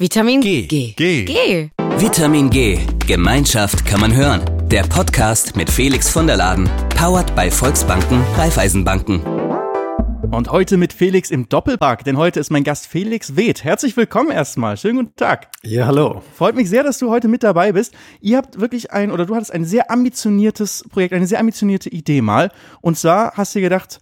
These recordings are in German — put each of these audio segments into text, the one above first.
Vitamin G. G. G. G. Vitamin G. Gemeinschaft kann man hören. Der Podcast mit Felix von der Laden. Powered bei Volksbanken, Raiffeisenbanken. Und heute mit Felix im Doppelpark, denn heute ist mein Gast Felix Weht. Herzlich willkommen erstmal. Schönen guten Tag. Ja, hallo. Freut mich sehr, dass du heute mit dabei bist. Ihr habt wirklich ein, oder du hattest ein sehr ambitioniertes Projekt, eine sehr ambitionierte Idee mal. Und zwar hast du gedacht,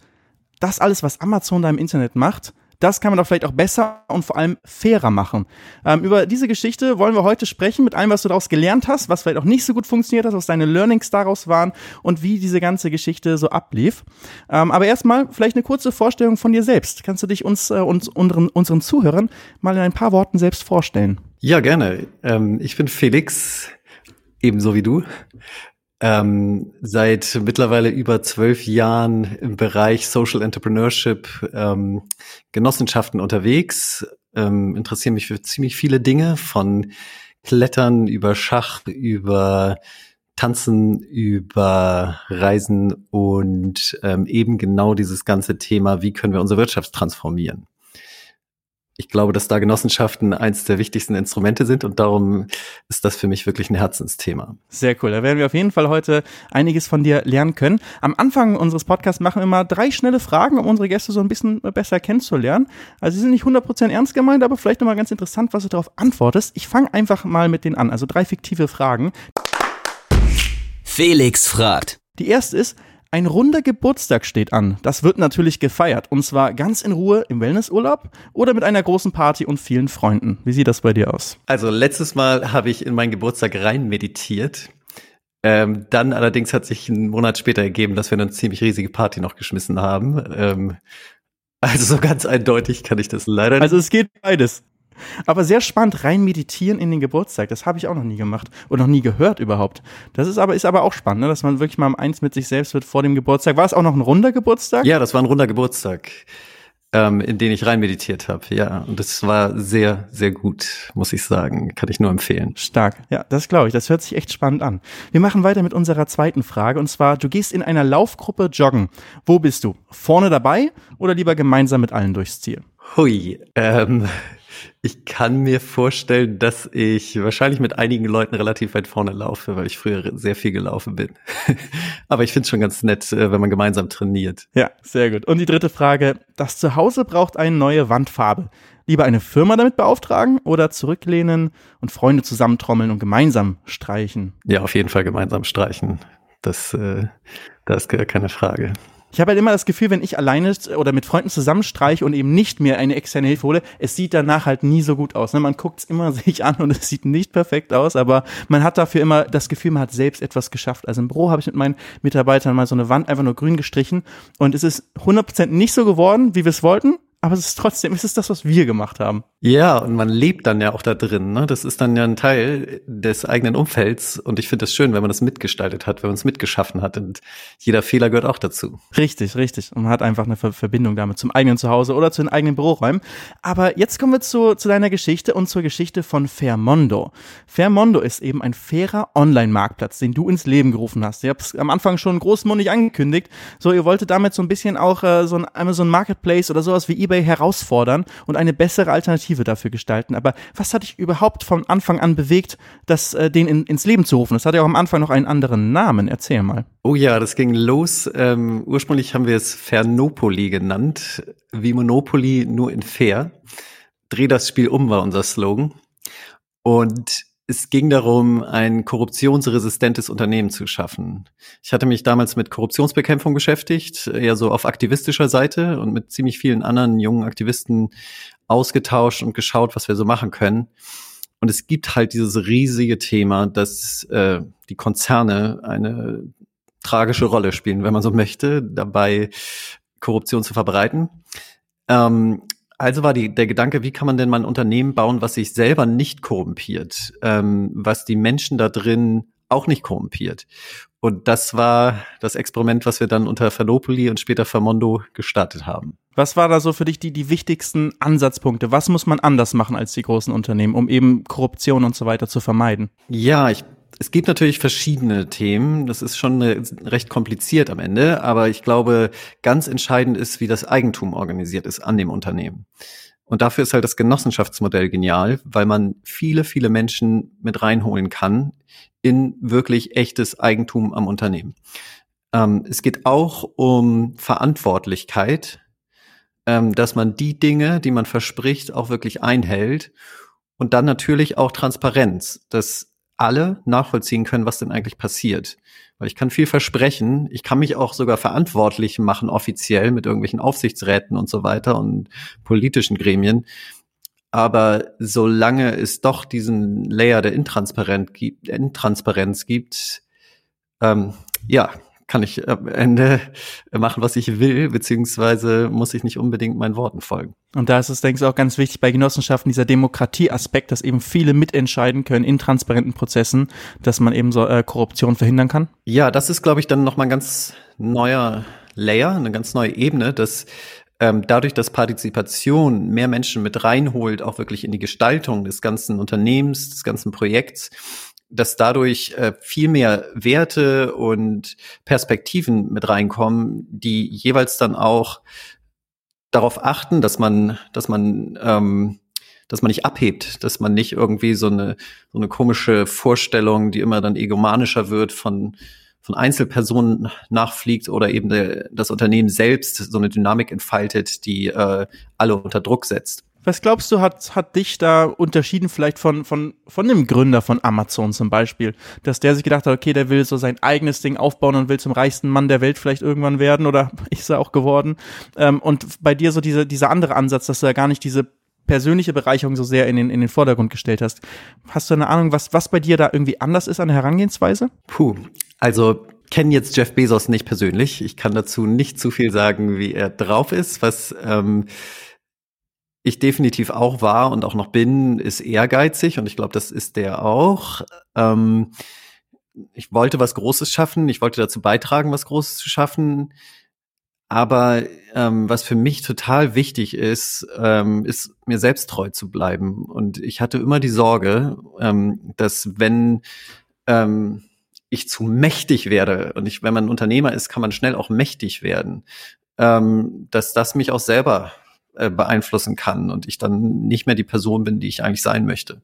das alles, was Amazon da im Internet macht, das kann man doch vielleicht auch besser und vor allem fairer machen. Ähm, über diese Geschichte wollen wir heute sprechen, mit allem, was du daraus gelernt hast, was vielleicht auch nicht so gut funktioniert hat, was deine Learnings daraus waren und wie diese ganze Geschichte so ablief. Ähm, aber erstmal vielleicht eine kurze Vorstellung von dir selbst. Kannst du dich uns, äh, uns unseren, unseren Zuhörern mal in ein paar Worten selbst vorstellen? Ja, gerne. Ähm, ich bin Felix, ebenso wie du ähm, seit mittlerweile über zwölf Jahren im Bereich Social Entrepreneurship ähm, Genossenschaften unterwegs, ähm, interessiere mich für ziemlich viele Dinge, von Klettern über Schach, über Tanzen, über Reisen und ähm, eben genau dieses ganze Thema, wie können wir unsere Wirtschaft transformieren ich glaube, dass da Genossenschaften eins der wichtigsten Instrumente sind und darum ist das für mich wirklich ein Herzensthema. Sehr cool. Da werden wir auf jeden Fall heute einiges von dir lernen können. Am Anfang unseres Podcasts machen wir mal drei schnelle Fragen, um unsere Gäste so ein bisschen besser kennenzulernen. Also sie sind nicht 100% ernst gemeint, aber vielleicht nochmal ganz interessant, was du darauf antwortest. Ich fange einfach mal mit denen an. Also drei fiktive Fragen. Felix fragt. Die erste ist, ein runder Geburtstag steht an. Das wird natürlich gefeiert. Und zwar ganz in Ruhe im Wellnessurlaub oder mit einer großen Party und vielen Freunden. Wie sieht das bei dir aus? Also letztes Mal habe ich in meinen Geburtstag rein meditiert. Ähm, dann allerdings hat sich einen Monat später ergeben, dass wir eine ziemlich riesige Party noch geschmissen haben. Ähm, also so ganz eindeutig kann ich das leider nicht. Also es geht beides. Aber sehr spannend, rein meditieren in den Geburtstag. Das habe ich auch noch nie gemacht und noch nie gehört überhaupt. Das ist aber, ist aber auch spannend, ne? dass man wirklich mal am eins mit sich selbst wird vor dem Geburtstag. War es auch noch ein runder Geburtstag? Ja, das war ein runder Geburtstag, ähm, in den ich rein meditiert habe. Ja, und das war sehr, sehr gut, muss ich sagen. Kann ich nur empfehlen. Stark. Ja, das glaube ich. Das hört sich echt spannend an. Wir machen weiter mit unserer zweiten Frage. Und zwar, du gehst in einer Laufgruppe joggen. Wo bist du? Vorne dabei oder lieber gemeinsam mit allen durchs Ziel? Hui, ähm, ich kann mir vorstellen, dass ich wahrscheinlich mit einigen Leuten relativ weit vorne laufe, weil ich früher sehr viel gelaufen bin. Aber ich finde es schon ganz nett, äh, wenn man gemeinsam trainiert. Ja, sehr gut. Und die dritte Frage, das Zuhause braucht eine neue Wandfarbe. Lieber eine Firma damit beauftragen oder zurücklehnen und Freunde zusammentrommeln und gemeinsam streichen? Ja, auf jeden Fall gemeinsam streichen. Das, äh, das ist keine Frage. Ich habe halt immer das Gefühl, wenn ich alleine oder mit Freunden zusammenstreiche und eben nicht mehr eine externe Hilfe hole, es sieht danach halt nie so gut aus. Ne? Man guckt es immer sich an und es sieht nicht perfekt aus, aber man hat dafür immer das Gefühl, man hat selbst etwas geschafft. Also im Büro habe ich mit meinen Mitarbeitern mal so eine Wand einfach nur grün gestrichen und es ist 100% nicht so geworden, wie wir es wollten, aber es ist trotzdem, es ist das, was wir gemacht haben. Ja, und man lebt dann ja auch da drin. Ne? Das ist dann ja ein Teil des eigenen Umfelds. Und ich finde es schön, wenn man das mitgestaltet hat, wenn man es mitgeschaffen hat. Und jeder Fehler gehört auch dazu. Richtig, richtig. Und man hat einfach eine Verbindung damit zum eigenen Zuhause oder zu den eigenen Büroräumen. Aber jetzt kommen wir zu, zu deiner Geschichte und zur Geschichte von Fairmondo. Fairmondo ist eben ein fairer Online-Marktplatz, den du ins Leben gerufen hast. Ihr habt es am Anfang schon großmundig angekündigt. So, ihr wolltet damit so ein bisschen auch äh, so ein Amazon Marketplace oder sowas wie eBay herausfordern und eine bessere Alternative dafür gestalten. Aber was hat dich überhaupt von Anfang an bewegt, das, äh, den in, ins Leben zu rufen? Das hat ja auch am Anfang noch einen anderen Namen. Erzähl mal. Oh ja, das ging los. Ähm, ursprünglich haben wir es Fernopoly genannt, wie Monopoly nur in Fair. Dreh das Spiel um war unser Slogan. Und es ging darum, ein korruptionsresistentes Unternehmen zu schaffen. Ich hatte mich damals mit Korruptionsbekämpfung beschäftigt, eher so auf aktivistischer Seite und mit ziemlich vielen anderen jungen Aktivisten ausgetauscht und geschaut, was wir so machen können. Und es gibt halt dieses riesige Thema, dass äh, die Konzerne eine tragische Rolle spielen, wenn man so möchte, dabei Korruption zu verbreiten. Ähm, also war die, der Gedanke, wie kann man denn mal ein Unternehmen bauen, was sich selber nicht korrumpiert, ähm, was die Menschen da drin auch nicht korrumpiert. Und das war das Experiment, was wir dann unter Fernopoli und später Vermondo gestartet haben. Was war da so für dich die, die wichtigsten Ansatzpunkte? Was muss man anders machen als die großen Unternehmen, um eben Korruption und so weiter zu vermeiden? Ja, ich es gibt natürlich verschiedene Themen. Das ist schon recht kompliziert am Ende, aber ich glaube, ganz entscheidend ist, wie das Eigentum organisiert ist an dem Unternehmen. Und dafür ist halt das Genossenschaftsmodell genial, weil man viele, viele Menschen mit reinholen kann in wirklich echtes Eigentum am Unternehmen. Ähm, es geht auch um Verantwortlichkeit, ähm, dass man die Dinge, die man verspricht, auch wirklich einhält. Und dann natürlich auch Transparenz, dass alle nachvollziehen können, was denn eigentlich passiert. Weil ich kann viel versprechen. Ich kann mich auch sogar verantwortlich machen, offiziell mit irgendwelchen Aufsichtsräten und so weiter und politischen Gremien. Aber solange es doch diesen Layer der Intransparenz gibt, Intransparenz gibt, ähm, ja, kann ich am Ende machen, was ich will, beziehungsweise muss ich nicht unbedingt meinen Worten folgen. Und da ist es, denke ich, auch ganz wichtig bei Genossenschaften dieser Demokratieaspekt, dass eben viele mitentscheiden können in transparenten Prozessen, dass man eben so äh, Korruption verhindern kann. Ja, das ist, glaube ich, dann nochmal ein ganz neuer Layer, eine ganz neue Ebene, dass ähm, dadurch, dass Partizipation mehr Menschen mit reinholt, auch wirklich in die Gestaltung des ganzen Unternehmens, des ganzen Projekts, dass dadurch äh, viel mehr Werte und Perspektiven mit reinkommen, die jeweils dann auch darauf achten, dass man, dass man, ähm, dass man nicht abhebt, dass man nicht irgendwie so eine so eine komische Vorstellung, die immer dann egomanischer wird von von Einzelpersonen nachfliegt oder eben der, das Unternehmen selbst so eine Dynamik entfaltet, die äh, alle unter Druck setzt. Was glaubst du, hat, hat dich da unterschieden vielleicht von, von, von dem Gründer von Amazon zum Beispiel? Dass der sich gedacht hat, okay, der will so sein eigenes Ding aufbauen und will zum reichsten Mann der Welt vielleicht irgendwann werden oder ist er auch geworden. Ähm, und bei dir so diese, dieser andere Ansatz, dass du ja gar nicht diese persönliche Bereicherung so sehr in den, in den Vordergrund gestellt hast. Hast du eine Ahnung, was, was bei dir da irgendwie anders ist an der Herangehensweise? Puh, also kenne jetzt Jeff Bezos nicht persönlich. Ich kann dazu nicht zu viel sagen, wie er drauf ist. Was ähm, ich definitiv auch war und auch noch bin, ist ehrgeizig und ich glaube, das ist der auch. Ähm, ich wollte was Großes schaffen, ich wollte dazu beitragen, was Großes zu schaffen. Aber ähm, was für mich total wichtig ist, ähm, ist mir selbst treu zu bleiben. Und ich hatte immer die Sorge, ähm, dass wenn ähm, ich zu mächtig werde, und ich, wenn man Unternehmer ist, kann man schnell auch mächtig werden, ähm, dass das mich auch selber äh, beeinflussen kann und ich dann nicht mehr die Person bin, die ich eigentlich sein möchte.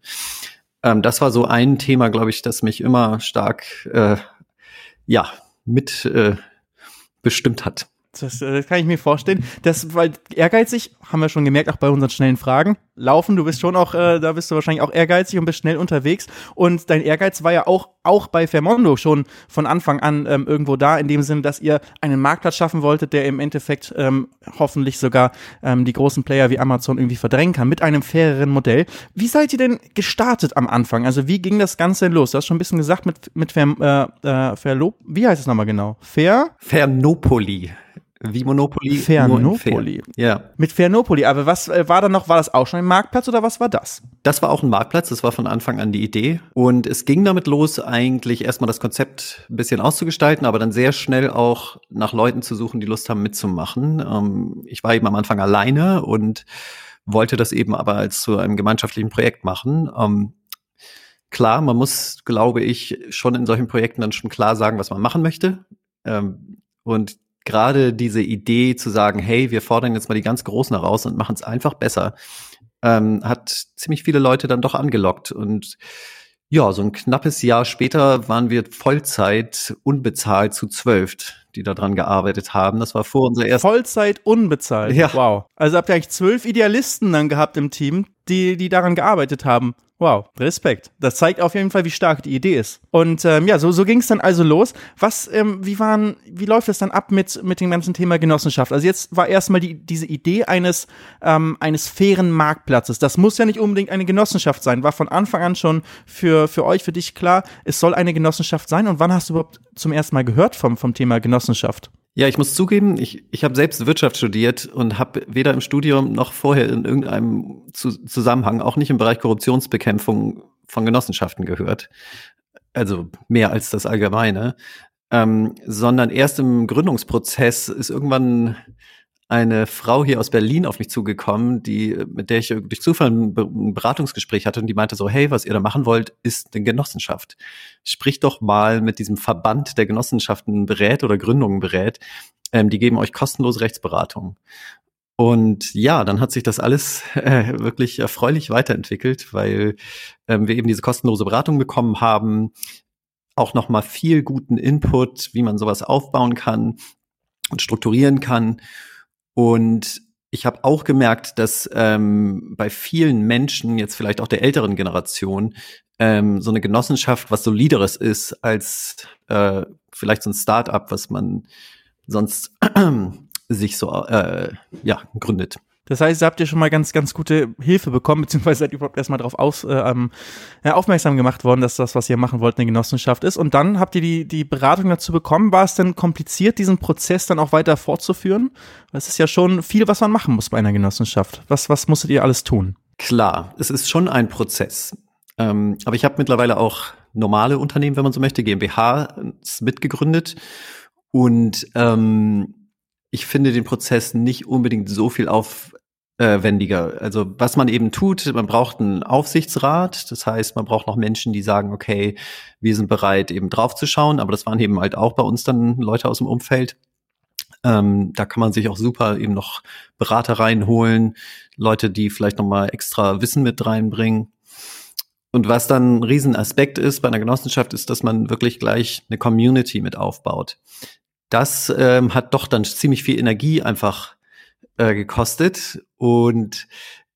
Ähm, das war so ein Thema, glaube ich, das mich immer stark äh, ja mit äh, bestimmt hat. Das, äh, das kann ich mir vorstellen. Das, weil ehrgeizig, haben wir schon gemerkt, auch bei unseren schnellen Fragen. Laufen, du bist schon auch, äh, da bist du wahrscheinlich auch ehrgeizig und bist schnell unterwegs. Und dein Ehrgeiz war ja auch, auch bei Fermondo schon von Anfang an ähm, irgendwo da, in dem Sinne, dass ihr einen Marktplatz schaffen wolltet, der im Endeffekt ähm, hoffentlich sogar ähm, die großen Player wie Amazon irgendwie verdrängen kann, mit einem faireren Modell. Wie seid ihr denn gestartet am Anfang? Also wie ging das Ganze denn los? Du hast schon ein bisschen gesagt mit, mit Fair, äh, äh, Fairlo wie heißt es nochmal genau? Fair? Fernopoli. Wie Monopoly. Fernopoli. Ja. Mit Fernopoli. Aber was äh, war da noch? War das auch schon ein Marktplatz oder was war das? Das war auch ein Marktplatz. Das war von Anfang an die Idee. Und es ging damit los, eigentlich erstmal das Konzept ein bisschen auszugestalten, aber dann sehr schnell auch nach Leuten zu suchen, die Lust haben mitzumachen. Ähm, ich war eben am Anfang alleine und wollte das eben aber als zu einem gemeinschaftlichen Projekt machen. Ähm, klar, man muss, glaube ich, schon in solchen Projekten dann schon klar sagen, was man machen möchte. Ähm, und gerade diese Idee zu sagen, hey, wir fordern jetzt mal die ganz Großen heraus und machen es einfach besser, ähm, hat ziemlich viele Leute dann doch angelockt. Und ja, so ein knappes Jahr später waren wir Vollzeit unbezahlt zu zwölf, die daran gearbeitet haben. Das war vor unserer ersten. Vollzeit unbezahlt. Ja. Wow. Also habt ihr eigentlich zwölf Idealisten dann gehabt im Team, die, die daran gearbeitet haben. Wow, Respekt. Das zeigt auf jeden Fall, wie stark die Idee ist. Und ähm, ja, so, so ging es dann also los. Was, ähm, wie waren, wie läuft es dann ab mit, mit dem ganzen Thema Genossenschaft? Also jetzt war erstmal die, diese Idee eines, ähm, eines fairen Marktplatzes. Das muss ja nicht unbedingt eine Genossenschaft sein. War von Anfang an schon für, für euch, für dich klar, es soll eine Genossenschaft sein. Und wann hast du überhaupt zum ersten Mal gehört vom, vom Thema Genossenschaft? Ja, ich muss zugeben, ich, ich habe selbst Wirtschaft studiert und habe weder im Studium noch vorher in irgendeinem Zusammenhang, auch nicht im Bereich Korruptionsbekämpfung von Genossenschaften gehört. Also mehr als das Allgemeine. Ähm, sondern erst im Gründungsprozess ist irgendwann eine Frau hier aus Berlin auf mich zugekommen, die, mit der ich durch Zufall ein Beratungsgespräch hatte und die meinte so, hey, was ihr da machen wollt, ist eine Genossenschaft. Sprich doch mal mit diesem Verband der Genossenschaften berät oder Gründungen berät. Ähm, die geben euch kostenlose Rechtsberatung. Und ja, dann hat sich das alles äh, wirklich erfreulich weiterentwickelt, weil ähm, wir eben diese kostenlose Beratung bekommen haben, auch noch mal viel guten Input, wie man sowas aufbauen kann und strukturieren kann. Und ich habe auch gemerkt, dass ähm, bei vielen Menschen, jetzt vielleicht auch der älteren Generation, ähm, so eine Genossenschaft was solideres ist als äh, vielleicht so ein Start-up, was man sonst sich so äh, ja gründet. Das heißt, habt ihr schon mal ganz, ganz gute Hilfe bekommen, beziehungsweise seid ihr überhaupt erstmal darauf aus, äh, aufmerksam gemacht worden, dass das, was ihr machen wollt, eine Genossenschaft ist. Und dann habt ihr die, die Beratung dazu bekommen. War es denn kompliziert, diesen Prozess dann auch weiter fortzuführen? Es ist ja schon viel, was man machen muss bei einer Genossenschaft. Was, was musstet ihr alles tun? Klar, es ist schon ein Prozess. Ähm, aber ich habe mittlerweile auch normale Unternehmen, wenn man so möchte, GmbH mitgegründet. Und ähm, ich finde den Prozess nicht unbedingt so viel aufwendiger. Also was man eben tut, man braucht einen Aufsichtsrat, das heißt, man braucht noch Menschen, die sagen, okay, wir sind bereit, eben draufzuschauen, aber das waren eben halt auch bei uns dann Leute aus dem Umfeld. Ähm, da kann man sich auch super eben noch Berater reinholen, Leute, die vielleicht noch mal extra Wissen mit reinbringen. Und was dann ein Riesenaspekt ist bei einer Genossenschaft, ist, dass man wirklich gleich eine Community mit aufbaut das ähm, hat doch dann ziemlich viel Energie einfach äh, gekostet. Und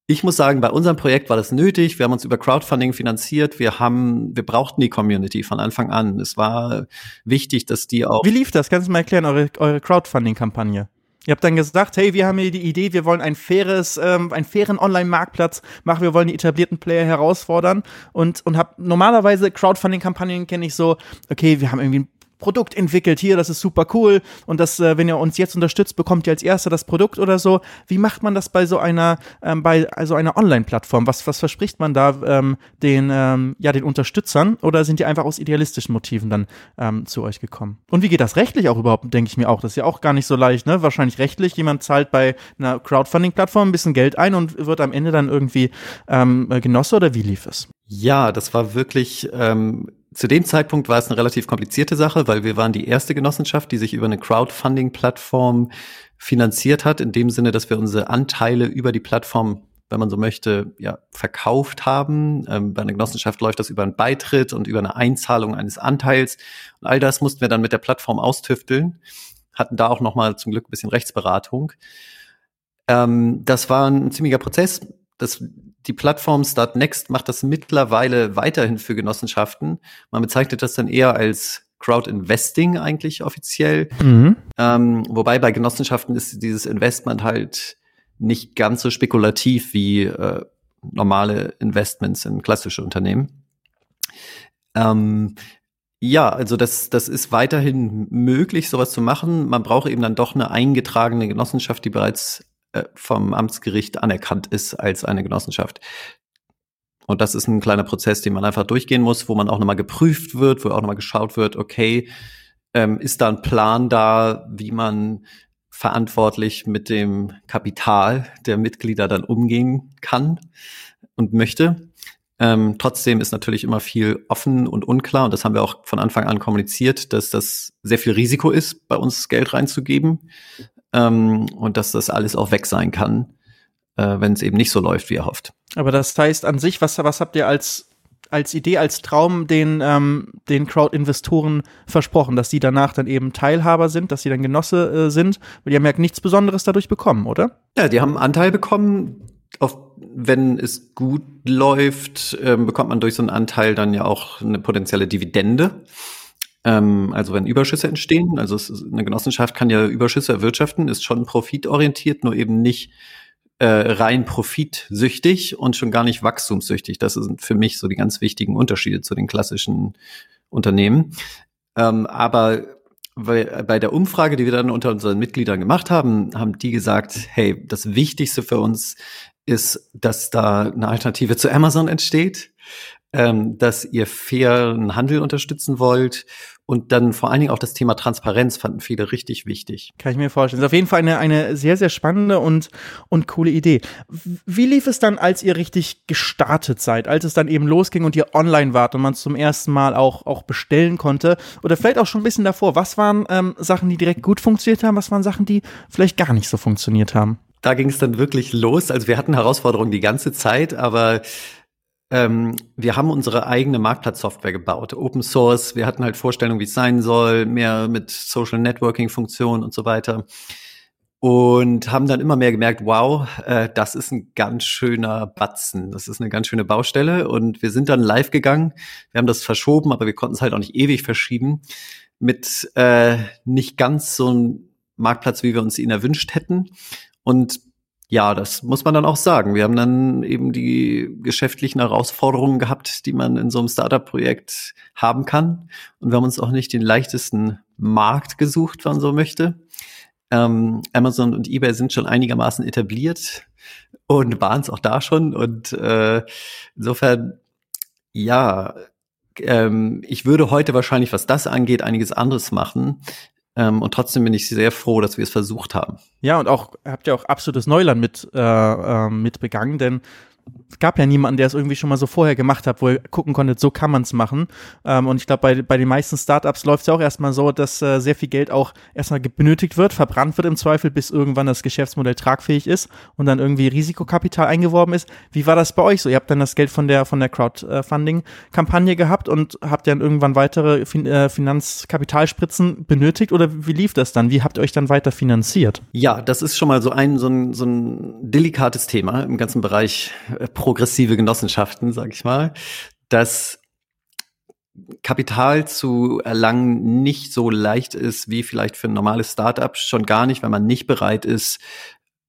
ich muss sagen, bei unserem Projekt war das nötig. Wir haben uns über Crowdfunding finanziert. Wir haben, wir brauchten die Community von Anfang an. Es war wichtig, dass die auch. Wie lief das? Kannst du mal erklären, eure, eure Crowdfunding-Kampagne? Ihr habt dann gesagt, hey, wir haben hier die Idee, wir wollen ein faires, ähm, einen fairen Online-Marktplatz machen, wir wollen die etablierten Player herausfordern und, und hab normalerweise Crowdfunding-Kampagnen kenne ich so, okay, wir haben irgendwie ein Produkt entwickelt hier, das ist super cool und das, äh, wenn ihr uns jetzt unterstützt, bekommt ihr als erster das Produkt oder so. Wie macht man das bei so einer, ähm, bei also einer Online-Plattform? Was, was verspricht man da ähm, den, ähm, ja, den Unterstützern oder sind die einfach aus idealistischen Motiven dann ähm, zu euch gekommen? Und wie geht das rechtlich auch überhaupt, denke ich mir auch. Das ist ja auch gar nicht so leicht, ne? Wahrscheinlich rechtlich. Jemand zahlt bei einer Crowdfunding-Plattform ein bisschen Geld ein und wird am Ende dann irgendwie ähm, Genosse oder wie lief es? Ja, das war wirklich ähm, zu dem Zeitpunkt war es eine relativ komplizierte Sache, weil wir waren die erste Genossenschaft, die sich über eine Crowdfunding-Plattform finanziert hat, in dem Sinne, dass wir unsere Anteile über die Plattform, wenn man so möchte, ja, verkauft haben. Ähm, bei einer Genossenschaft läuft das über einen Beitritt und über eine Einzahlung eines Anteils. Und all das mussten wir dann mit der Plattform austüfteln, hatten da auch nochmal zum Glück ein bisschen Rechtsberatung. Ähm, das war ein ziemlicher Prozess. Das die Plattform Startnext macht das mittlerweile weiterhin für Genossenschaften. Man bezeichnet das dann eher als Crowd Investing eigentlich offiziell. Mhm. Ähm, wobei bei Genossenschaften ist dieses Investment halt nicht ganz so spekulativ wie äh, normale Investments in klassische Unternehmen. Ähm, ja, also das, das ist weiterhin möglich, sowas zu machen. Man braucht eben dann doch eine eingetragene Genossenschaft, die bereits äh, vom Amtsgericht anerkannt ist als eine Genossenschaft. Und das ist ein kleiner Prozess, den man einfach durchgehen muss, wo man auch nochmal geprüft wird, wo auch nochmal geschaut wird, okay, ähm, ist da ein Plan da, wie man verantwortlich mit dem Kapital der Mitglieder dann umgehen kann und möchte. Ähm, trotzdem ist natürlich immer viel offen und unklar und das haben wir auch von Anfang an kommuniziert, dass das sehr viel Risiko ist, bei uns Geld reinzugeben ähm, und dass das alles auch weg sein kann, äh, wenn es eben nicht so läuft, wie er hofft. Aber das heißt an sich, was, was habt ihr als als Idee, als Traum den, ähm, den Crowd-Investoren versprochen, dass die danach dann eben Teilhaber sind, dass sie dann Genosse äh, sind, weil die haben ja nichts Besonderes dadurch bekommen, oder? Ja, die haben einen Anteil bekommen. Auf, wenn es gut läuft, ähm, bekommt man durch so einen Anteil dann ja auch eine potenzielle Dividende. Ähm, also wenn Überschüsse entstehen, also eine Genossenschaft kann ja Überschüsse erwirtschaften, ist schon profitorientiert, nur eben nicht äh, rein profitsüchtig und schon gar nicht wachstumssüchtig. Das sind für mich so die ganz wichtigen Unterschiede zu den klassischen Unternehmen. Ähm, aber bei der Umfrage, die wir dann unter unseren Mitgliedern gemacht haben, haben die gesagt, hey, das Wichtigste für uns ist, dass da eine Alternative zu Amazon entsteht ähm, dass ihr fairen Handel unterstützen wollt und dann vor allen Dingen auch das Thema Transparenz fanden viele richtig wichtig. Kann ich mir vorstellen. Das ist auf jeden Fall eine, eine sehr, sehr spannende und, und coole Idee. Wie lief es dann, als ihr richtig gestartet seid, als es dann eben losging und ihr online wart und man es zum ersten Mal auch, auch bestellen konnte? Oder vielleicht auch schon ein bisschen davor. Was waren ähm, Sachen, die direkt gut funktioniert haben? Was waren Sachen, die vielleicht gar nicht so funktioniert haben? da ging es dann wirklich los. Also wir hatten Herausforderungen die ganze Zeit, aber ähm, wir haben unsere eigene Marktplatzsoftware gebaut, Open Source. Wir hatten halt Vorstellungen, wie es sein soll, mehr mit Social Networking Funktionen und so weiter. Und haben dann immer mehr gemerkt, wow, äh, das ist ein ganz schöner Batzen. Das ist eine ganz schöne Baustelle. Und wir sind dann live gegangen. Wir haben das verschoben, aber wir konnten es halt auch nicht ewig verschieben. Mit äh, nicht ganz so einem Marktplatz, wie wir uns ihn erwünscht hätten. Und ja, das muss man dann auch sagen. Wir haben dann eben die geschäftlichen Herausforderungen gehabt, die man in so einem Startup-Projekt haben kann. Und wir haben uns auch nicht den leichtesten Markt gesucht, wenn man so möchte. Ähm, Amazon und eBay sind schon einigermaßen etabliert und waren es auch da schon. Und äh, insofern, ja, ähm, ich würde heute wahrscheinlich, was das angeht, einiges anderes machen. Ähm, und trotzdem bin ich sehr froh, dass wir es versucht haben. Ja, und auch habt ihr auch absolutes Neuland mit, äh, äh, mit begangen, denn gab ja niemanden, der es irgendwie schon mal so vorher gemacht hat, wo er gucken konnte, so kann man es machen. Ähm, und ich glaube, bei, bei den meisten Startups läuft es ja auch erstmal so, dass äh, sehr viel Geld auch erstmal benötigt wird, verbrannt wird im Zweifel, bis irgendwann das Geschäftsmodell tragfähig ist und dann irgendwie Risikokapital eingeworben ist. Wie war das bei euch so? Ihr habt dann das Geld von der, von der Crowdfunding-Kampagne gehabt und habt dann irgendwann weitere fin äh, Finanzkapitalspritzen benötigt oder wie lief das dann? Wie habt ihr euch dann weiter finanziert? Ja, das ist schon mal so ein, so ein, so ein delikates Thema im ganzen Bereich progressive Genossenschaften, sag ich mal, dass Kapital zu erlangen nicht so leicht ist wie vielleicht für ein normales Startup, schon gar nicht, wenn man nicht bereit ist,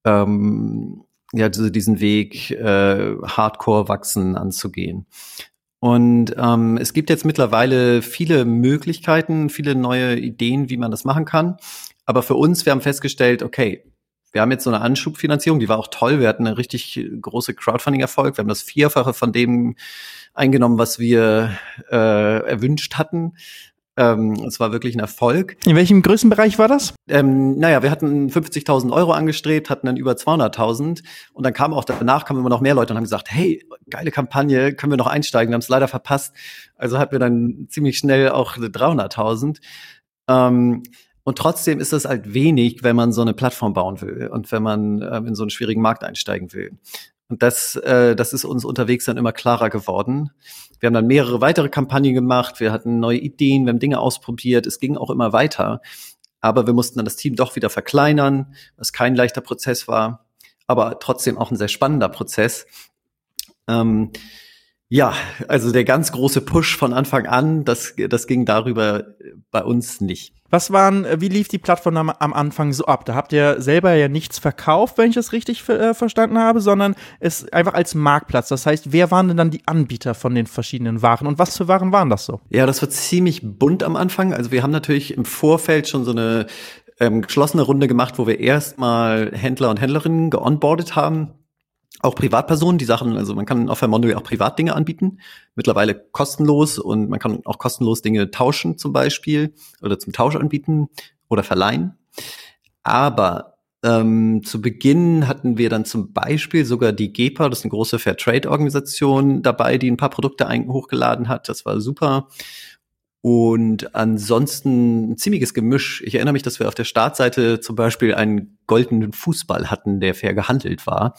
ähm, ja, diesen Weg äh, Hardcore wachsen anzugehen. Und ähm, es gibt jetzt mittlerweile viele Möglichkeiten, viele neue Ideen, wie man das machen kann. Aber für uns, wir haben festgestellt, okay, wir haben jetzt so eine Anschubfinanzierung, die war auch toll. Wir hatten eine richtig große Crowdfunding-Erfolg. Wir haben das Vierfache von dem eingenommen, was wir äh, erwünscht hatten. Ähm, es war wirklich ein Erfolg. In welchem Größenbereich war das? Ähm, naja, wir hatten 50.000 Euro angestrebt, hatten dann über 200.000 und dann kam auch danach kamen immer noch mehr Leute und haben gesagt, hey, geile Kampagne, können wir noch einsteigen? Wir haben es leider verpasst. Also hatten wir dann ziemlich schnell auch 300.000. Ähm, und trotzdem ist es halt wenig, wenn man so eine Plattform bauen will und wenn man äh, in so einen schwierigen Markt einsteigen will. Und das, äh, das ist uns unterwegs dann immer klarer geworden. Wir haben dann mehrere weitere Kampagnen gemacht, wir hatten neue Ideen, wir haben Dinge ausprobiert, es ging auch immer weiter. Aber wir mussten dann das Team doch wieder verkleinern, was kein leichter Prozess war, aber trotzdem auch ein sehr spannender Prozess. Ähm, ja, also der ganz große Push von Anfang an, das, das ging darüber bei uns nicht. Was waren, wie lief die Plattform am, am Anfang so ab? Da habt ihr selber ja nichts verkauft, wenn ich das richtig äh, verstanden habe, sondern es einfach als Marktplatz. Das heißt, wer waren denn dann die Anbieter von den verschiedenen Waren und was für Waren waren das so? Ja, das war ziemlich bunt am Anfang. Also wir haben natürlich im Vorfeld schon so eine ähm, geschlossene Runde gemacht, wo wir erstmal Händler und Händlerinnen geonboardet haben auch Privatpersonen, die Sachen, also man kann auf Vermondo auch Privatdinge anbieten, mittlerweile kostenlos und man kann auch kostenlos Dinge tauschen zum Beispiel oder zum Tausch anbieten oder verleihen. Aber ähm, zu Beginn hatten wir dann zum Beispiel sogar die GEPA, das ist eine große Fairtrade-Organisation, dabei, die ein paar Produkte hochgeladen hat. Das war super. Und ansonsten ein ziemliches Gemisch. Ich erinnere mich, dass wir auf der Startseite zum Beispiel einen goldenen Fußball hatten, der fair gehandelt war.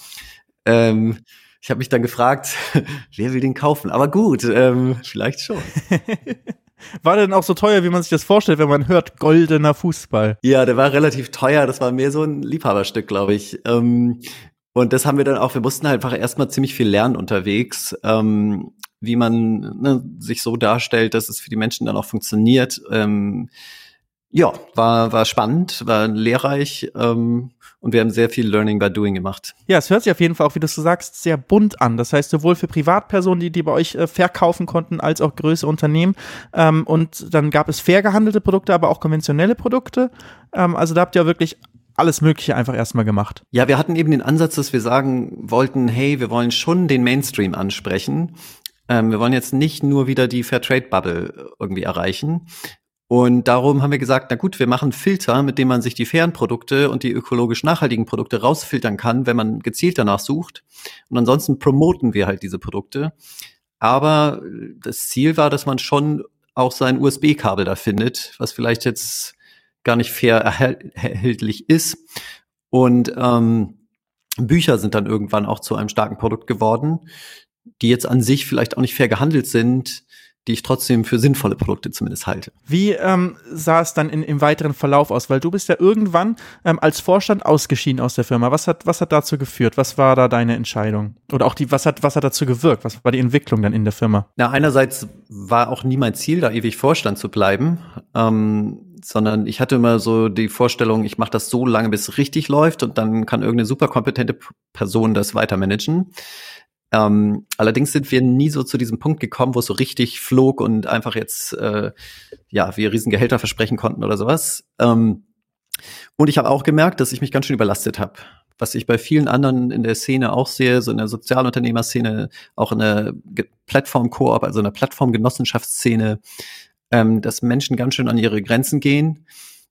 Ähm, ich habe mich dann gefragt, wer will den kaufen? Aber gut, ähm, vielleicht schon. War der denn auch so teuer, wie man sich das vorstellt, wenn man hört goldener Fußball? Ja, der war relativ teuer. Das war mehr so ein Liebhaberstück, glaube ich. Ähm, und das haben wir dann auch, wir mussten halt einfach erstmal ziemlich viel lernen unterwegs, ähm, wie man ne, sich so darstellt, dass es für die Menschen dann auch funktioniert. Ähm, ja, war, war spannend, war lehrreich ähm, und wir haben sehr viel Learning by Doing gemacht. Ja, es hört sich auf jeden Fall auch, wie du so sagst, sehr bunt an. Das heißt, sowohl für Privatpersonen, die, die bei euch äh, verkaufen konnten, als auch größere Unternehmen. Ähm, und dann gab es fair gehandelte Produkte, aber auch konventionelle Produkte. Ähm, also da habt ihr wirklich alles Mögliche einfach erstmal gemacht. Ja, wir hatten eben den Ansatz, dass wir sagen wollten, hey, wir wollen schon den Mainstream ansprechen. Ähm, wir wollen jetzt nicht nur wieder die Fairtrade-Bubble irgendwie erreichen. Und darum haben wir gesagt, na gut, wir machen Filter, mit dem man sich die fairen Produkte und die ökologisch nachhaltigen Produkte rausfiltern kann, wenn man gezielt danach sucht. Und ansonsten promoten wir halt diese Produkte. Aber das Ziel war, dass man schon auch sein USB-Kabel da findet, was vielleicht jetzt gar nicht fair erhältlich ist. Und ähm, Bücher sind dann irgendwann auch zu einem starken Produkt geworden, die jetzt an sich vielleicht auch nicht fair gehandelt sind, die ich trotzdem für sinnvolle Produkte zumindest halte. Wie ähm, sah es dann in, im weiteren Verlauf aus? Weil du bist ja irgendwann ähm, als Vorstand ausgeschieden aus der Firma. Was hat, was hat dazu geführt? Was war da deine Entscheidung? Oder auch die, was hat, was hat dazu gewirkt? Was war die Entwicklung dann in der Firma? Na, einerseits war auch nie mein Ziel, da ewig Vorstand zu bleiben. Ähm, sondern ich hatte immer so die Vorstellung, ich mache das so lange, bis es richtig läuft und dann kann irgendeine super kompetente Person das weiter managen. Ähm, allerdings sind wir nie so zu diesem Punkt gekommen, wo es so richtig flog und einfach jetzt äh, ja wir Riesengehälter versprechen konnten oder sowas. Ähm, und ich habe auch gemerkt, dass ich mich ganz schön überlastet habe. Was ich bei vielen anderen in der Szene auch sehe, so in der Sozialunternehmerszene, auch in der Plattform-Koop, also in der Plattformgenossenschaftsszene, ähm, dass Menschen ganz schön an ihre Grenzen gehen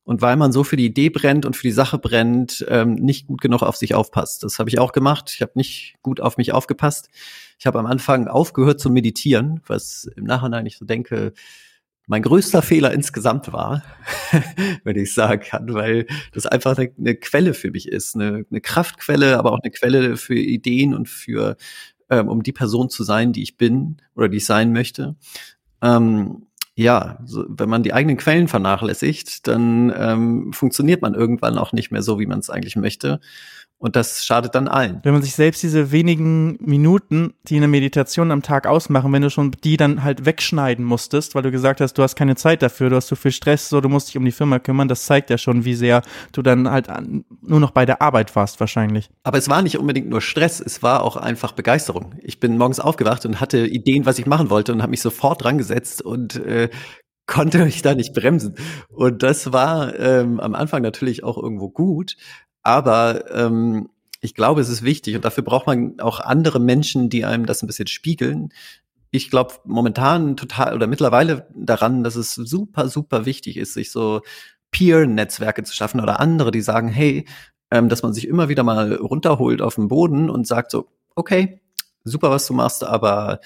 und weil man so für die Idee brennt und für die Sache brennt, ähm, nicht gut genug auf sich aufpasst. Das habe ich auch gemacht. Ich habe nicht gut auf mich aufgepasst. Ich habe am Anfang aufgehört zu meditieren, was im Nachhinein ich so denke, mein größter Fehler insgesamt war, wenn ich sagen kann, weil das einfach eine, eine Quelle für mich ist, eine, eine, Kraftquelle, aber auch eine Quelle für Ideen und für, ähm, um die Person zu sein, die ich bin oder die ich sein möchte. Ähm, ja, so, wenn man die eigenen Quellen vernachlässigt, dann ähm, funktioniert man irgendwann auch nicht mehr so, wie man es eigentlich möchte. Und das schadet dann allen. Wenn man sich selbst diese wenigen Minuten, die eine Meditation am Tag ausmachen, wenn du schon die dann halt wegschneiden musstest, weil du gesagt hast, du hast keine Zeit dafür, du hast zu viel Stress, so du musst dich um die Firma kümmern, das zeigt ja schon, wie sehr du dann halt nur noch bei der Arbeit warst wahrscheinlich. Aber es war nicht unbedingt nur Stress, es war auch einfach Begeisterung. Ich bin morgens aufgewacht und hatte Ideen, was ich machen wollte und habe mich sofort dran gesetzt und äh, konnte mich da nicht bremsen. Und das war ähm, am Anfang natürlich auch irgendwo gut, aber ähm, ich glaube, es ist wichtig und dafür braucht man auch andere Menschen, die einem das ein bisschen spiegeln. Ich glaube momentan total oder mittlerweile daran, dass es super, super wichtig ist, sich so Peer-Netzwerke zu schaffen oder andere, die sagen, hey, ähm, dass man sich immer wieder mal runterholt auf den Boden und sagt so, okay, super, was du machst, aber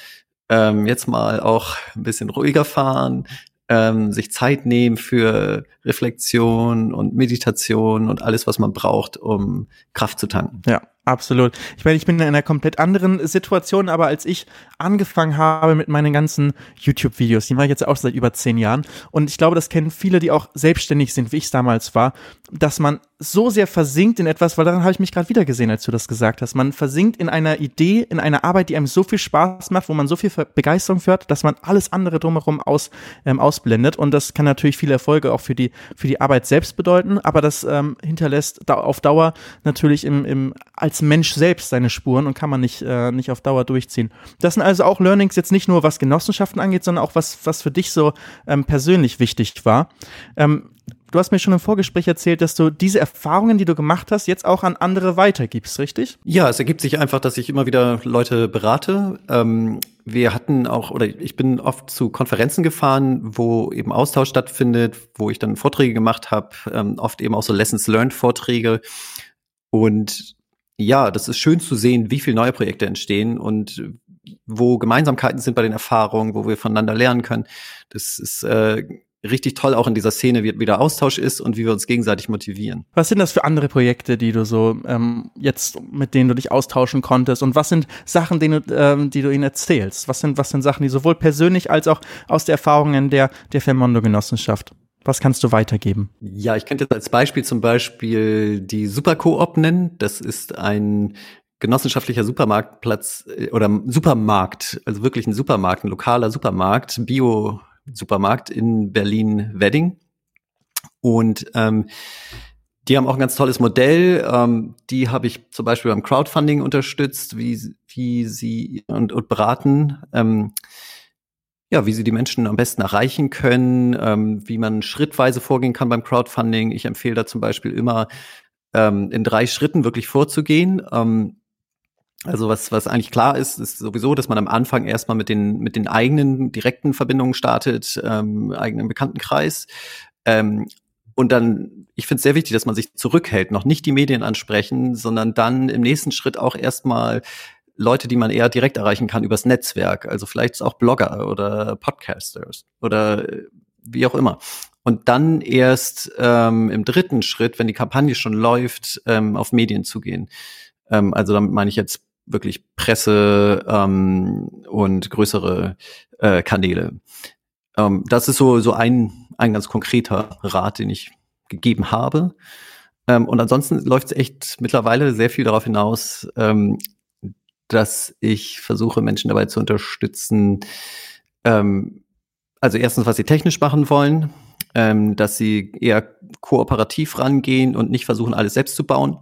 ähm, jetzt mal auch ein bisschen ruhiger fahren, ähm, sich Zeit nehmen für Reflexion und Meditation und alles, was man braucht, um Kraft zu tanken. Ja, Absolut. Ich meine, ich bin in einer komplett anderen Situation, aber als ich angefangen habe mit meinen ganzen YouTube-Videos, die mache ich jetzt auch seit über zehn Jahren, und ich glaube, das kennen viele, die auch selbstständig sind, wie ich es damals war, dass man so sehr versinkt in etwas, weil daran habe ich mich gerade wieder gesehen, als du das gesagt hast. Man versinkt in einer Idee, in einer Arbeit, die einem so viel Spaß macht, wo man so viel Begeisterung führt, dass man alles andere drumherum aus, ähm, ausblendet. Und das kann natürlich viele Erfolge auch für die, für die Arbeit selbst bedeuten, aber das ähm, hinterlässt da auf Dauer natürlich im, im als als Mensch selbst seine Spuren und kann man nicht, äh, nicht auf Dauer durchziehen. Das sind also auch Learnings jetzt nicht nur, was Genossenschaften angeht, sondern auch was, was für dich so ähm, persönlich wichtig war. Ähm, du hast mir schon im Vorgespräch erzählt, dass du diese Erfahrungen, die du gemacht hast, jetzt auch an andere weitergibst, richtig? Ja, es ergibt sich einfach, dass ich immer wieder Leute berate. Ähm, wir hatten auch, oder ich bin oft zu Konferenzen gefahren, wo eben Austausch stattfindet, wo ich dann Vorträge gemacht habe, ähm, oft eben auch so Lessons Learned Vorträge. Und ja, das ist schön zu sehen, wie viele neue Projekte entstehen und wo Gemeinsamkeiten sind bei den Erfahrungen, wo wir voneinander lernen können. Das ist äh, richtig toll auch in dieser Szene, wie wieder Austausch ist und wie wir uns gegenseitig motivieren. Was sind das für andere Projekte, die du so ähm, jetzt mit denen du dich austauschen konntest und was sind Sachen, die du, ähm, die du ihnen erzählst? Was sind was sind Sachen, die sowohl persönlich als auch aus der Erfahrungen der der Fermondo Genossenschaft was kannst du weitergeben? Ja, ich könnte jetzt als Beispiel zum Beispiel die Supercoop nennen. Das ist ein genossenschaftlicher Supermarktplatz äh, oder Supermarkt, also wirklich ein Supermarkt, ein lokaler Supermarkt, Bio-Supermarkt in Berlin-Wedding. Und ähm, die haben auch ein ganz tolles Modell. Ähm, die habe ich zum Beispiel beim Crowdfunding unterstützt, wie, wie sie und, und beraten. Ähm, ja, wie sie die Menschen am besten erreichen können, ähm, wie man schrittweise vorgehen kann beim Crowdfunding. Ich empfehle da zum Beispiel immer ähm, in drei Schritten wirklich vorzugehen. Ähm, also was, was eigentlich klar ist, ist sowieso, dass man am Anfang erstmal mit den, mit den eigenen direkten Verbindungen startet, ähm, eigenen Bekanntenkreis. Ähm, und dann, ich finde es sehr wichtig, dass man sich zurückhält, noch nicht die Medien ansprechen, sondern dann im nächsten Schritt auch erstmal Leute, die man eher direkt erreichen kann übers Netzwerk, also vielleicht auch Blogger oder Podcasters oder äh, wie auch immer. Und dann erst ähm, im dritten Schritt, wenn die Kampagne schon läuft, ähm, auf Medien zu gehen. Ähm, also damit meine ich jetzt wirklich Presse ähm, und größere äh, Kanäle. Ähm, das ist so, so ein, ein ganz konkreter Rat, den ich gegeben habe. Ähm, und ansonsten läuft es echt mittlerweile sehr viel darauf hinaus, ähm, dass ich versuche, Menschen dabei zu unterstützen, ähm, also erstens, was sie technisch machen wollen, ähm, dass sie eher kooperativ rangehen und nicht versuchen, alles selbst zu bauen.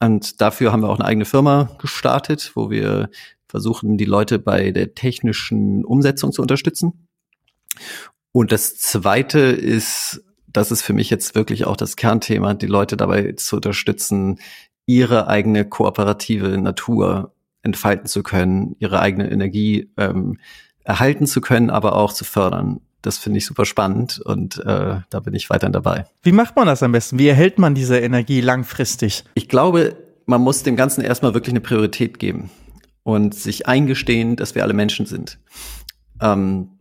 Und dafür haben wir auch eine eigene Firma gestartet, wo wir versuchen, die Leute bei der technischen Umsetzung zu unterstützen. Und das zweite ist, das ist für mich jetzt wirklich auch das Kernthema, die Leute dabei zu unterstützen, ihre eigene kooperative Natur entfalten zu können, ihre eigene Energie ähm, erhalten zu können, aber auch zu fördern. Das finde ich super spannend und äh, da bin ich weiterhin dabei. Wie macht man das am besten? Wie erhält man diese Energie langfristig? Ich glaube, man muss dem Ganzen erstmal wirklich eine Priorität geben und sich eingestehen, dass wir alle Menschen sind. Ähm,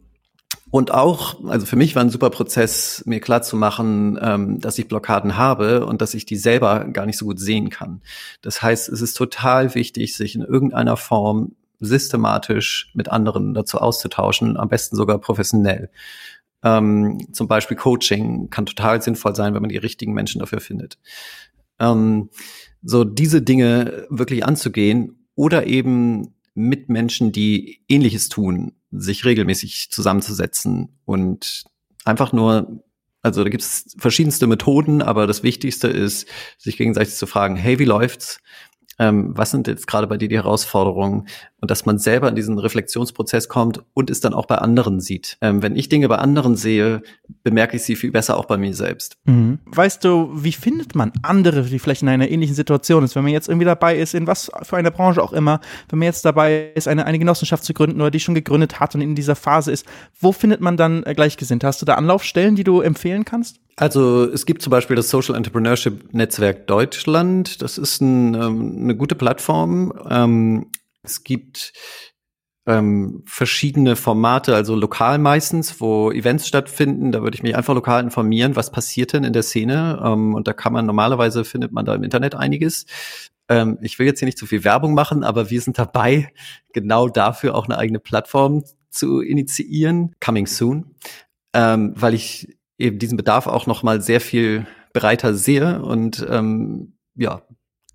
und auch, also für mich war ein super Prozess, mir klar zu machen, ähm, dass ich Blockaden habe und dass ich die selber gar nicht so gut sehen kann. Das heißt, es ist total wichtig, sich in irgendeiner Form systematisch mit anderen dazu auszutauschen, am besten sogar professionell. Ähm, zum Beispiel Coaching kann total sinnvoll sein, wenn man die richtigen Menschen dafür findet. Ähm, so diese Dinge wirklich anzugehen oder eben mit Menschen, die ähnliches tun, sich regelmäßig zusammenzusetzen und einfach nur, also da gibt es verschiedenste Methoden, aber das Wichtigste ist, sich gegenseitig zu fragen, hey, wie läuft's? Ähm, was sind jetzt gerade bei dir die Herausforderungen und dass man selber in diesen Reflexionsprozess kommt und es dann auch bei anderen sieht. Ähm, wenn ich Dinge bei anderen sehe, bemerke ich sie viel besser auch bei mir selbst. Mhm. Weißt du, wie findet man andere, die vielleicht in einer ähnlichen Situation ist, wenn man jetzt irgendwie dabei ist, in was für einer Branche auch immer, wenn man jetzt dabei ist, eine, eine Genossenschaft zu gründen oder die schon gegründet hat und in dieser Phase ist, wo findet man dann äh, Gleichgesinnte? Hast du da Anlaufstellen, die du empfehlen kannst? Also es gibt zum Beispiel das Social Entrepreneurship Netzwerk Deutschland. Das ist ein, ähm, eine gute Plattform. Ähm, es gibt ähm, verschiedene Formate, also lokal meistens, wo Events stattfinden. Da würde ich mich einfach lokal informieren, was passiert denn in der Szene. Ähm, und da kann man normalerweise findet man da im Internet einiges. Ähm, ich will jetzt hier nicht zu viel Werbung machen, aber wir sind dabei, genau dafür auch eine eigene Plattform zu initiieren. Coming soon. Ähm, weil ich eben diesen Bedarf auch noch mal sehr viel breiter sehe und ähm, ja,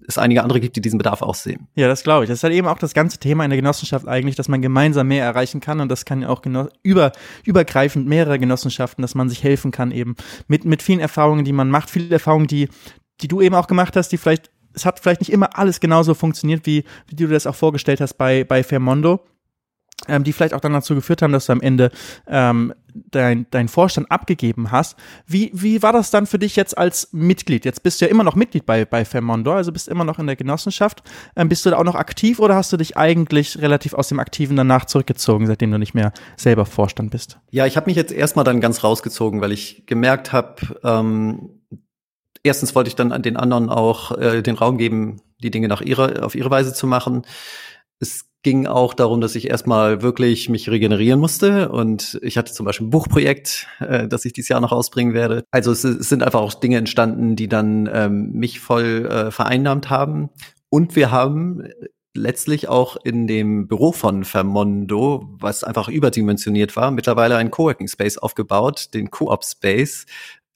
es einige andere gibt, die diesen Bedarf auch sehen. Ja, das glaube ich. Das ist halt eben auch das ganze Thema in der Genossenschaft eigentlich, dass man gemeinsam mehr erreichen kann und das kann ja auch über, übergreifend mehrere Genossenschaften, dass man sich helfen kann eben mit, mit vielen Erfahrungen, die man macht, viele Erfahrungen, die, die du eben auch gemacht hast, die vielleicht, es hat vielleicht nicht immer alles genauso funktioniert, wie, wie du das auch vorgestellt hast bei, bei Fairmondo ähm, die vielleicht auch dann dazu geführt haben, dass du am Ende ähm, dein, dein Vorstand abgegeben hast. Wie, wie war das dann für dich jetzt als Mitglied? Jetzt bist du ja immer noch Mitglied bei, bei Fermondo, also bist immer noch in der Genossenschaft. Ähm, bist du da auch noch aktiv oder hast du dich eigentlich relativ aus dem Aktiven danach zurückgezogen, seitdem du nicht mehr selber Vorstand bist? Ja, ich habe mich jetzt erstmal dann ganz rausgezogen, weil ich gemerkt habe, ähm, erstens wollte ich dann an den anderen auch äh, den Raum geben, die Dinge nach ihrer, auf ihre Weise zu machen. Es ging auch darum, dass ich erstmal wirklich mich regenerieren musste und ich hatte zum Beispiel ein Buchprojekt, äh, das ich dieses Jahr noch ausbringen werde. Also es, es sind einfach auch Dinge entstanden, die dann ähm, mich voll äh, vereinnahmt haben. Und wir haben letztlich auch in dem Büro von Vermondo, was einfach überdimensioniert war, mittlerweile einen Coworking Space aufgebaut, den Co-op Space,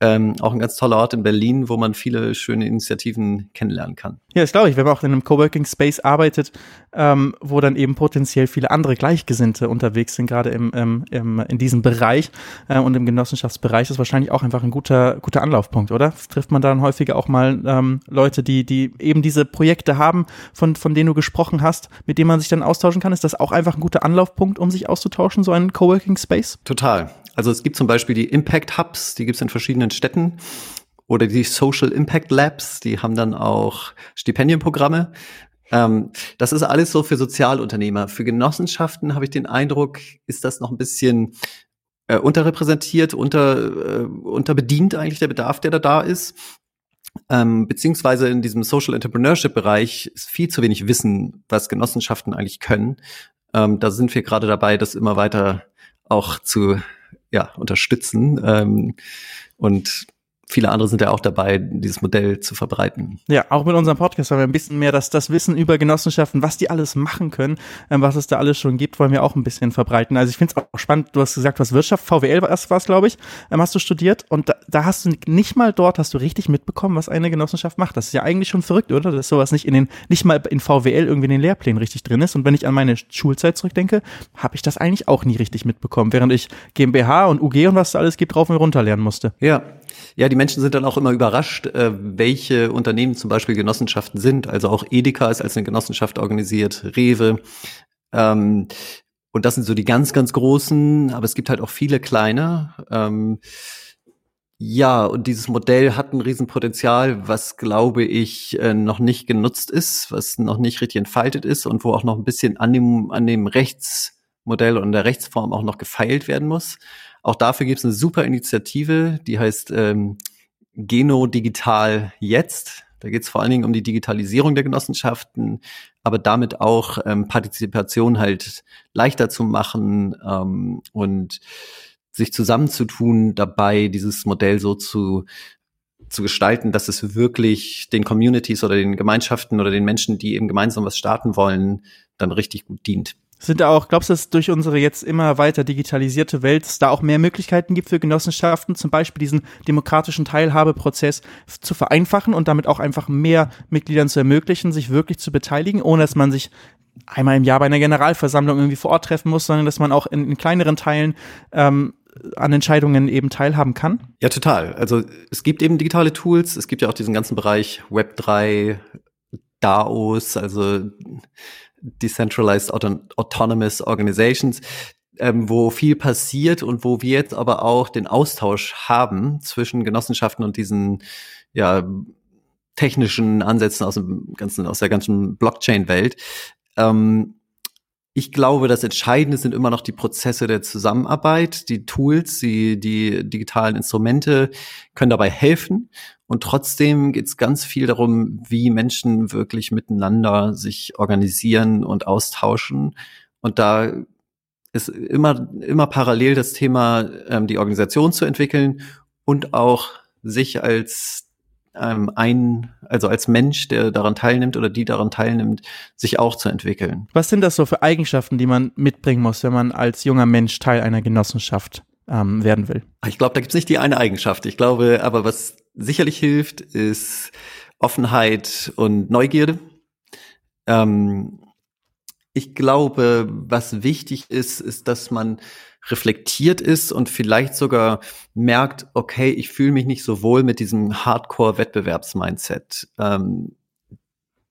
ähm, auch ein ganz toller Ort in Berlin, wo man viele schöne Initiativen kennenlernen kann. Ja, das glaube ich, wenn man auch in einem Coworking Space arbeitet, ähm, wo dann eben potenziell viele andere Gleichgesinnte unterwegs sind, gerade im, im, im, in diesem Bereich äh, und im Genossenschaftsbereich, ist wahrscheinlich auch einfach ein guter, guter Anlaufpunkt, oder? Trifft man dann häufiger auch mal ähm, Leute, die, die eben diese Projekte haben, von, von denen du gesprochen hast, mit denen man sich dann austauschen kann? Ist das auch einfach ein guter Anlaufpunkt, um sich auszutauschen, so ein Coworking Space? Total. Also es gibt zum Beispiel die Impact Hubs, die gibt es in verschiedenen Städten. Oder die Social Impact Labs, die haben dann auch Stipendienprogramme. Ähm, das ist alles so für Sozialunternehmer. Für Genossenschaften habe ich den Eindruck, ist das noch ein bisschen äh, unterrepräsentiert, unter, äh, unterbedient eigentlich der Bedarf, der da da ist. Ähm, beziehungsweise in diesem Social Entrepreneurship Bereich ist viel zu wenig Wissen, was Genossenschaften eigentlich können. Ähm, da sind wir gerade dabei, das immer weiter auch zu ja, unterstützen. Ähm, und viele andere sind ja auch dabei, dieses Modell zu verbreiten. Ja, auch mit unserem Podcast wollen wir ein bisschen mehr das, das Wissen über Genossenschaften, was die alles machen können, ähm, was es da alles schon gibt, wollen wir auch ein bisschen verbreiten. Also ich finde es auch spannend, du hast gesagt, was Wirtschaft, VWL war es, glaube ich, ähm, hast du studiert und da, da hast du nicht mal dort, hast du richtig mitbekommen, was eine Genossenschaft macht. Das ist ja eigentlich schon verrückt, oder? Dass sowas nicht in den, nicht mal in VWL irgendwie in den Lehrplänen richtig drin ist. Und wenn ich an meine Schulzeit zurückdenke, habe ich das eigentlich auch nie richtig mitbekommen, während ich GmbH und UG und was da alles gibt, drauf und runter lernen musste. Ja, ja, die Menschen sind dann auch immer überrascht, äh, welche Unternehmen zum Beispiel Genossenschaften sind. Also auch Edeka ist als eine Genossenschaft organisiert, Rewe. Ähm, und das sind so die ganz, ganz großen, aber es gibt halt auch viele kleine. Ähm, ja, und dieses Modell hat ein Riesenpotenzial, was, glaube ich, äh, noch nicht genutzt ist, was noch nicht richtig entfaltet ist und wo auch noch ein bisschen an dem, an dem Rechtsmodell und der Rechtsform auch noch gefeilt werden muss. Auch dafür gibt es eine super Initiative, die heißt ähm, Geno Digital Jetzt. Da geht es vor allen Dingen um die Digitalisierung der Genossenschaften, aber damit auch ähm, Partizipation halt leichter zu machen ähm, und sich zusammenzutun, dabei dieses Modell so zu zu gestalten, dass es wirklich den Communities oder den Gemeinschaften oder den Menschen, die eben gemeinsam was starten wollen, dann richtig gut dient. Sind da auch, glaubst du, dass durch unsere jetzt immer weiter digitalisierte Welt es da auch mehr Möglichkeiten gibt für Genossenschaften, zum Beispiel diesen demokratischen Teilhabeprozess zu vereinfachen und damit auch einfach mehr Mitgliedern zu ermöglichen, sich wirklich zu beteiligen, ohne dass man sich einmal im Jahr bei einer Generalversammlung irgendwie vor Ort treffen muss, sondern dass man auch in, in kleineren Teilen ähm, an Entscheidungen eben teilhaben kann? Ja, total. Also es gibt eben digitale Tools, es gibt ja auch diesen ganzen Bereich Web 3, DAOs, also Decentralized Auto Autonomous Organizations, ähm, wo viel passiert und wo wir jetzt aber auch den Austausch haben zwischen Genossenschaften und diesen ja, technischen Ansätzen aus dem ganzen, aus der ganzen Blockchain-Welt. Ähm, ich glaube, das Entscheidende sind immer noch die Prozesse der Zusammenarbeit, die Tools, die, die digitalen Instrumente können dabei helfen. Und trotzdem geht es ganz viel darum, wie Menschen wirklich miteinander sich organisieren und austauschen. Und da ist immer, immer parallel das Thema, ähm, die Organisation zu entwickeln und auch sich als ähm, ein, also als Mensch, der daran teilnimmt oder die daran teilnimmt, sich auch zu entwickeln. Was sind das so für Eigenschaften, die man mitbringen muss, wenn man als junger Mensch Teil einer Genossenschaft ähm, werden will? Ich glaube, da gibt es nicht die eine Eigenschaft. Ich glaube, aber was sicherlich hilft, ist Offenheit und Neugierde. Ähm, ich glaube, was wichtig ist, ist, dass man reflektiert ist und vielleicht sogar merkt, okay, ich fühle mich nicht so wohl mit diesem Hardcore-Wettbewerbsmindset, ähm,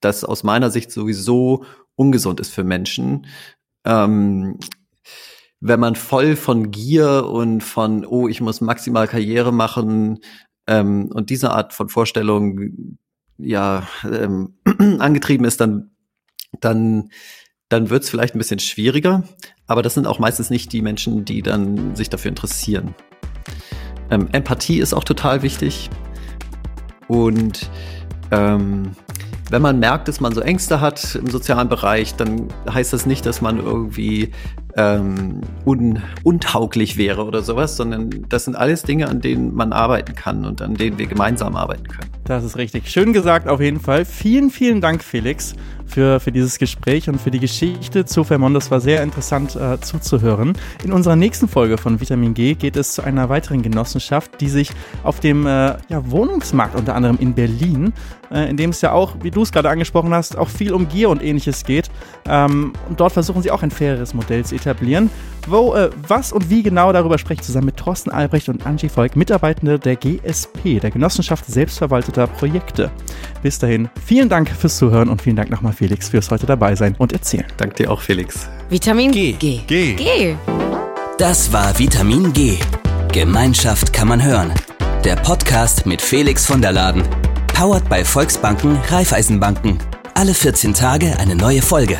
das aus meiner Sicht sowieso ungesund ist für Menschen. Ähm, wenn man voll von Gier und von, oh, ich muss maximal Karriere machen ähm, und diese Art von Vorstellung ja ähm, angetrieben ist, dann dann dann wird es vielleicht ein bisschen schwieriger, aber das sind auch meistens nicht die Menschen, die dann sich dafür interessieren. Ähm, Empathie ist auch total wichtig und ähm, wenn man merkt, dass man so Ängste hat im sozialen Bereich, dann heißt das nicht, dass man irgendwie ähm, un untauglich wäre oder sowas, sondern das sind alles Dinge, an denen man arbeiten kann und an denen wir gemeinsam arbeiten können. Das ist richtig. Schön gesagt auf jeden Fall. Vielen, vielen Dank, Felix für, für dieses Gespräch und für die Geschichte zu Vermont. Das war sehr interessant äh, zuzuhören. In unserer nächsten Folge von Vitamin G geht es zu einer weiteren Genossenschaft, die sich auf dem äh, ja, Wohnungsmarkt unter anderem in Berlin, in dem es ja auch, wie du es gerade angesprochen hast, auch viel um Gier und ähnliches geht. Ähm, und dort versuchen sie auch ein faireres Modell zu etablieren. Wo, äh, was und wie genau darüber spreche ich zusammen mit Thorsten Albrecht und Angie Volk, Mitarbeitende der GSP, der Genossenschaft selbstverwalteter Projekte. Bis dahin, vielen Dank fürs Zuhören und vielen Dank nochmal Felix fürs heute dabei sein und erzählen. Dank dir auch, Felix. Vitamin G. G. G. G. Das war Vitamin G. Gemeinschaft kann man hören. Der Podcast mit Felix von der Laden. Powered bei Volksbanken, Raiffeisenbanken. Alle 14 Tage eine neue Folge.